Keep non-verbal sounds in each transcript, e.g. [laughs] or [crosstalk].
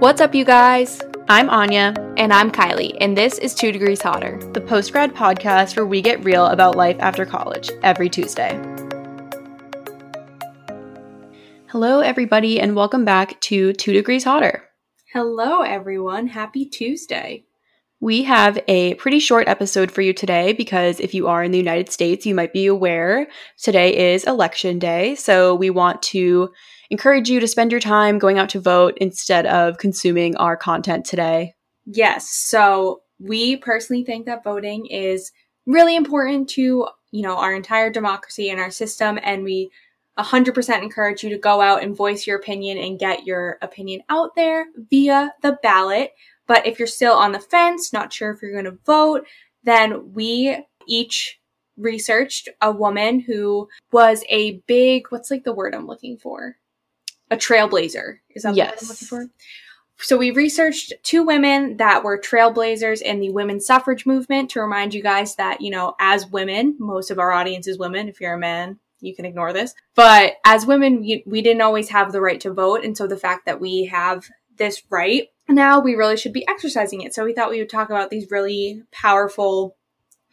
What's up, you guys? I'm Anya, And I'm Kylie, and this is Two Degrees Hotter. the post grad podcast where we get real about life after college every Tuesday. Hello, everybody, and welcome back to Two Degrees Hotter. Hello, everyone. Happy Tuesday. We have a pretty short episode for you today because if you are in the United States, you might be aware today is election day. So we want to encourage you to spend your time going out to vote instead of consuming our content today. Yes, so we personally think that voting is really important to, you know, our entire democracy and our system, and we 100% encourage you to go out and voice your opinion and get your opinion out there via the ballot. But if you're still on the fence, not sure if you're going to vote, then we each researched a woman who was a big, what's like the word I'm looking for? A trailblazer. Is that the word I'm looking for? So we researched two women that were trailblazers in the women's suffrage movement to remind you guys that, you know, as women, most of our audience is women. If you're a man, you can ignore this. But as women, we, we didn't always have the right to vote. And so the fact that we have this right now, we really should be exercising it. So we thought we would talk about these really powerful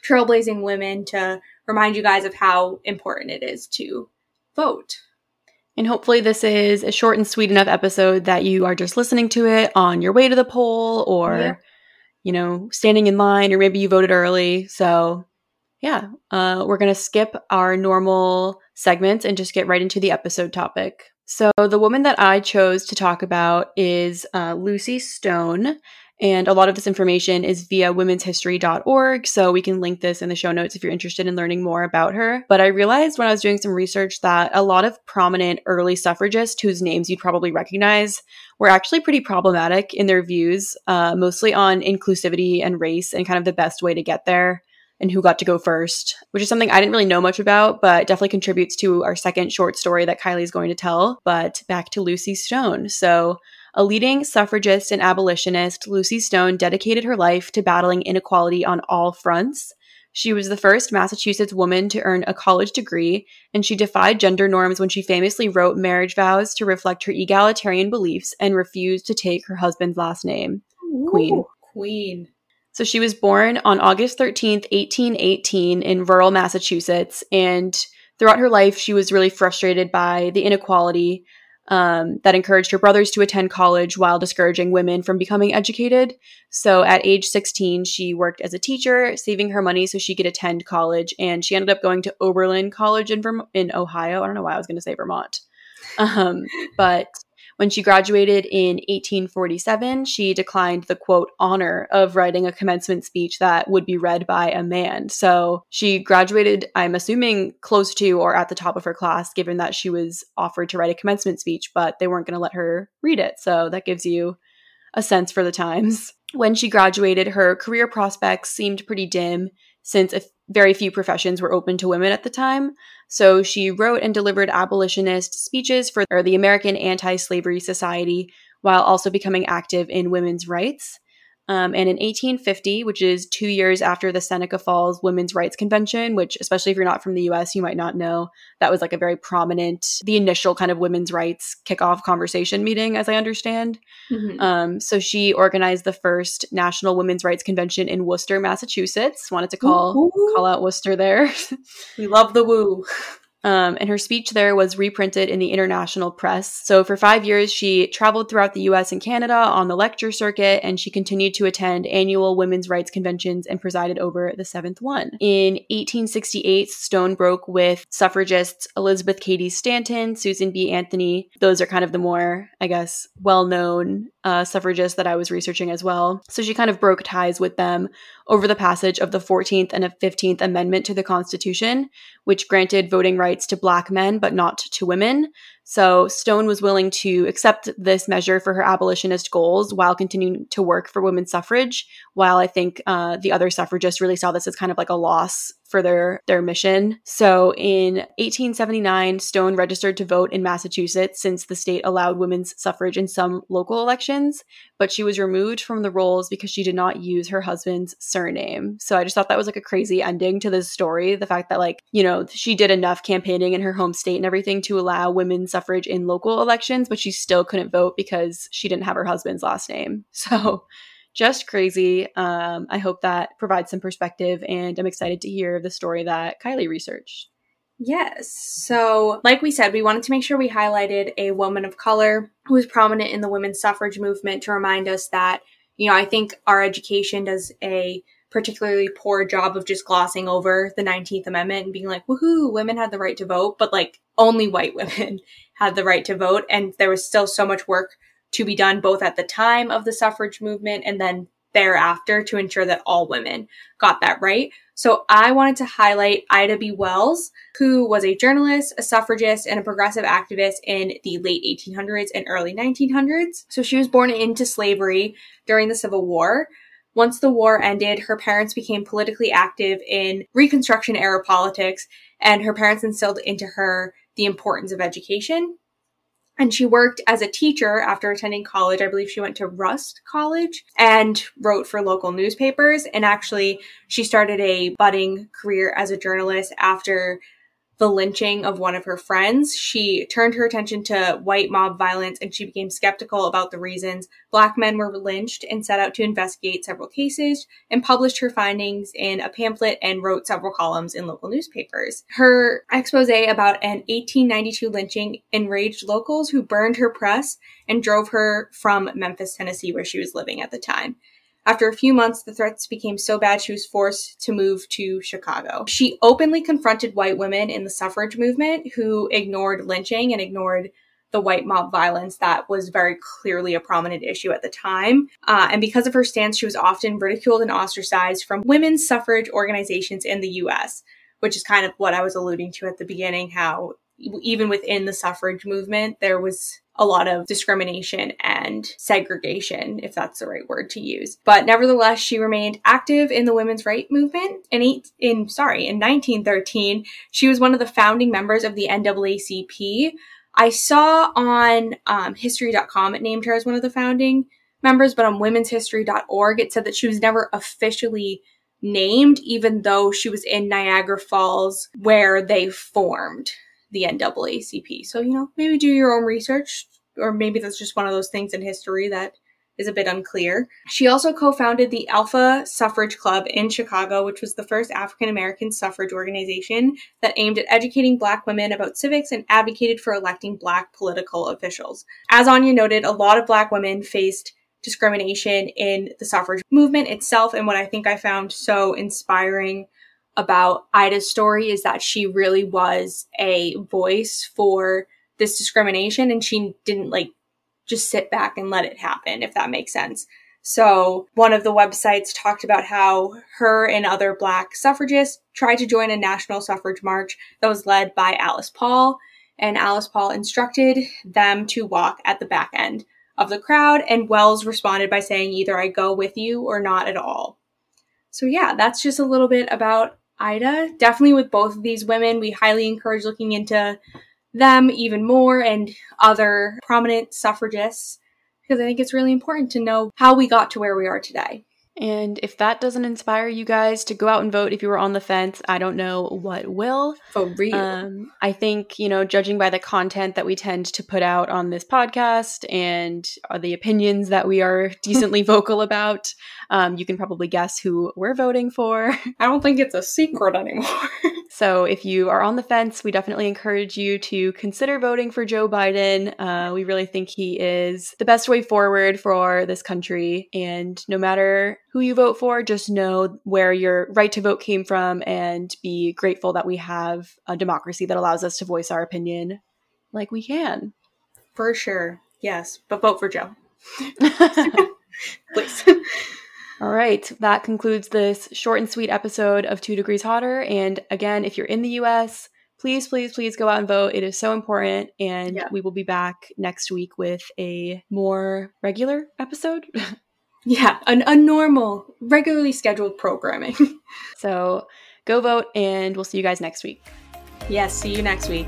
trailblazing women to remind you guys of how important it is to vote. And hopefully, this is a short and sweet enough episode that you are just listening to it on your way to the poll or, Yep. you know, standing in line, or maybe you voted early. So, yeah, uh, we're going to skip our normal segments and just get right into the episode topic. So, the woman that I chose to talk about is uh, Lucy Stone. And a lot of this information is via womenshistory.org. So we can link this in the show notes if you're interested in learning more about her. But I realized when I was doing some research that a lot of prominent early suffragists whose names you'd probably recognize were actually pretty problematic in their views, uh, mostly on inclusivity and race and kind of the best way to get there and who got to go first, which is something I didn't really know much about, but definitely contributes to our second short story that Kylie's going to tell. But back to Lucy Stone. So, a leading suffragist and abolitionist, Lucy Stone dedicated her life to battling inequality on all fronts. She was the first Massachusetts woman to earn a college degree, and she defied gender norms when she famously wrote marriage vows to reflect her egalitarian beliefs and refused to take her husband's last name. Queen. Queen. So she was born on August 13th, 1818, in rural Massachusetts. And throughout her life, she was really frustrated by the inequality um, that encouraged her brothers to attend college while discouraging women from becoming educated. So at age 16, she worked as a teacher, saving her money so she could attend college. And she ended up going to Oberlin College in, Verm- in Ohio. I don't know why I was going to say Vermont. Um, but when she graduated in 1847, she declined the quote honor of writing a commencement speech that would be read by a man. So she graduated, I'm assuming, close to or at the top of her class, given that she was offered to write a commencement speech, but they weren't going to let her read it. So that gives you a sense for the times. When she graduated, her career prospects seemed pretty dim since very few professions were open to women at the time. So she wrote and delivered abolitionist speeches for the American Anti Slavery Society while also becoming active in women's rights. Um, and in 1850, which is two years after the Seneca Falls Women's Rights Convention, which, especially if you're not from the US, you might not know, that was like a very prominent, the initial kind of women's rights kickoff conversation meeting, as I understand. Mhm. Um, so she organized the first National Women's Rights Convention in Worcester, Massachusetts. Wanted to call Ooh, ooh. call out Worcester there. [laughs] We love the woo. Um, and her speech there was reprinted in the international press. So for five years, she traveled throughout the US and Canada on the lecture circuit, and she continued to attend annual women's rights conventions and presided over the seventh one. In 1868, Stone broke with suffragists Elizabeth Cady Stanton, Susan B. Anthony. Those are kind of the more, I guess, well known uh, suffragists that I was researching as well. So she kind of broke ties with them over the passage of the 14th and 15th Amendment to the Constitution, which granted voting rights to black men but not to women. So Stone was willing to accept this measure for her abolitionist goals while continuing to work for women's suffrage. While I think uh, the other suffragists really saw this as kind of like a loss for their their mission. So in 1879, Stone registered to vote in Massachusetts since the state allowed women's suffrage in some local elections, but she was removed from the rolls because she did not use her husband's surname. So I just thought that was like a crazy ending to this story. The fact that like, you know, she did enough campaigning in her home state and everything to allow women's suffrage in local elections, but she still couldn't vote because she didn't have her husband's last name. [laughs] So just crazy. Um, I hope that provides some perspective, and I'm excited to hear the story that Kylie researched. Yes. So, like we said, we wanted to make sure we highlighted a woman of color who was prominent in the women's suffrage movement to remind us that, you know, I think our education does a particularly poor job of just glossing over the 19th Amendment and being like, woohoo, women had the right to vote, but like only white women [laughs] had the right to vote. And there was still so much work to be done both at the time of the suffrage movement and then thereafter to ensure that all women got that right. So I wanted to highlight Ida B. Wells, who was a journalist, a suffragist, and a progressive activist in the late 1800s and early 1900s. So she was born into slavery during the Civil War. Once the war ended, her parents became politically active in Reconstruction era politics, and her parents instilled into her the importance of education. And she worked as a teacher after attending college. I believe she went to Rust College and wrote for local newspapers. And actually, she started a budding career as a journalist after the lynching of one of her friends, she turned her attention to white mob violence and she became skeptical about the reasons black men were lynched and set out to investigate several cases and published her findings in a pamphlet and wrote several columns in local newspapers. Her expose about an 1892 lynching enraged locals who burned her press and drove her from Memphis, Tennessee, where she was living at the time. After a few months, the threats became so bad she was forced to move to Chicago. She openly confronted white women in the suffrage movement who ignored lynching and ignored the white mob violence that was very clearly a prominent issue at the time. Uh, and because of her stance, she was often ridiculed and ostracized from women's suffrage organizations in the US, which is kind of what I was alluding to at the beginning how even within the suffrage movement, there was a lot of discrimination and segregation, if that's the right word to use. But nevertheless, she remained active in the women's right movement. In eight, in sorry, in 1913, she was one of the founding members of the NAACP. I saw on um, History.com it named her as one of the founding members, but on Women'sHistory.org it said that she was never officially named, even though she was in Niagara Falls where they formed the NAACP. So, you know, maybe do your own research, or maybe that's just one of those things in history that is a bit unclear. She also co founded the Alpha Suffrage Club in Chicago, which was the first African American suffrage organization that aimed at educating Black women about civics and advocated for electing Black political officials. As Anya noted, a lot of Black women faced discrimination in the suffrage movement itself, and what I think I found so inspiring about Ida's story is that she really was a voice for this discrimination and she didn't like just sit back and let it happen, if that makes sense. So one of the websites talked about how her and other black suffragists tried to join a national suffrage march that was led by Alice Paul. And Alice Paul instructed them to walk at the back end of the crowd. And Wells responded by saying, either I go with you or not at all. So yeah, that's just a little bit about Ida. Definitely with both of these women, we highly encourage looking into them even more and other prominent suffragists because I think it's really important to know how we got to where we are today. And if that doesn't inspire you guys to go out and vote if you were on the fence, I don't know what will. For real. Um, I think, you know, judging by the content that we tend to put out on this podcast and the opinions that we are [laughs] decently vocal about, um, you can probably guess who we're voting for. I don't think it's a secret anymore. [laughs] so if you are on the fence, we definitely encourage you to consider voting for Joe Biden. Uh, we really think he is the best way forward for this country. And no matter who you vote for, just know where your right to vote came from and be grateful that we have a democracy that allows us to voice our opinion like we can. For sure. Yes. But vote for Joe. [laughs] [laughs] Please. All right. That concludes this short and sweet episode of Two Degrees Hotter. And again, if you're in the US, please, please, please go out and vote. It is so important. And yeah. we will be back next week with a more regular episode. [laughs] Yeah, an, a normal, regularly scheduled programming. [laughs] so go vote, and we'll see you guys next week. Yes, see you next week.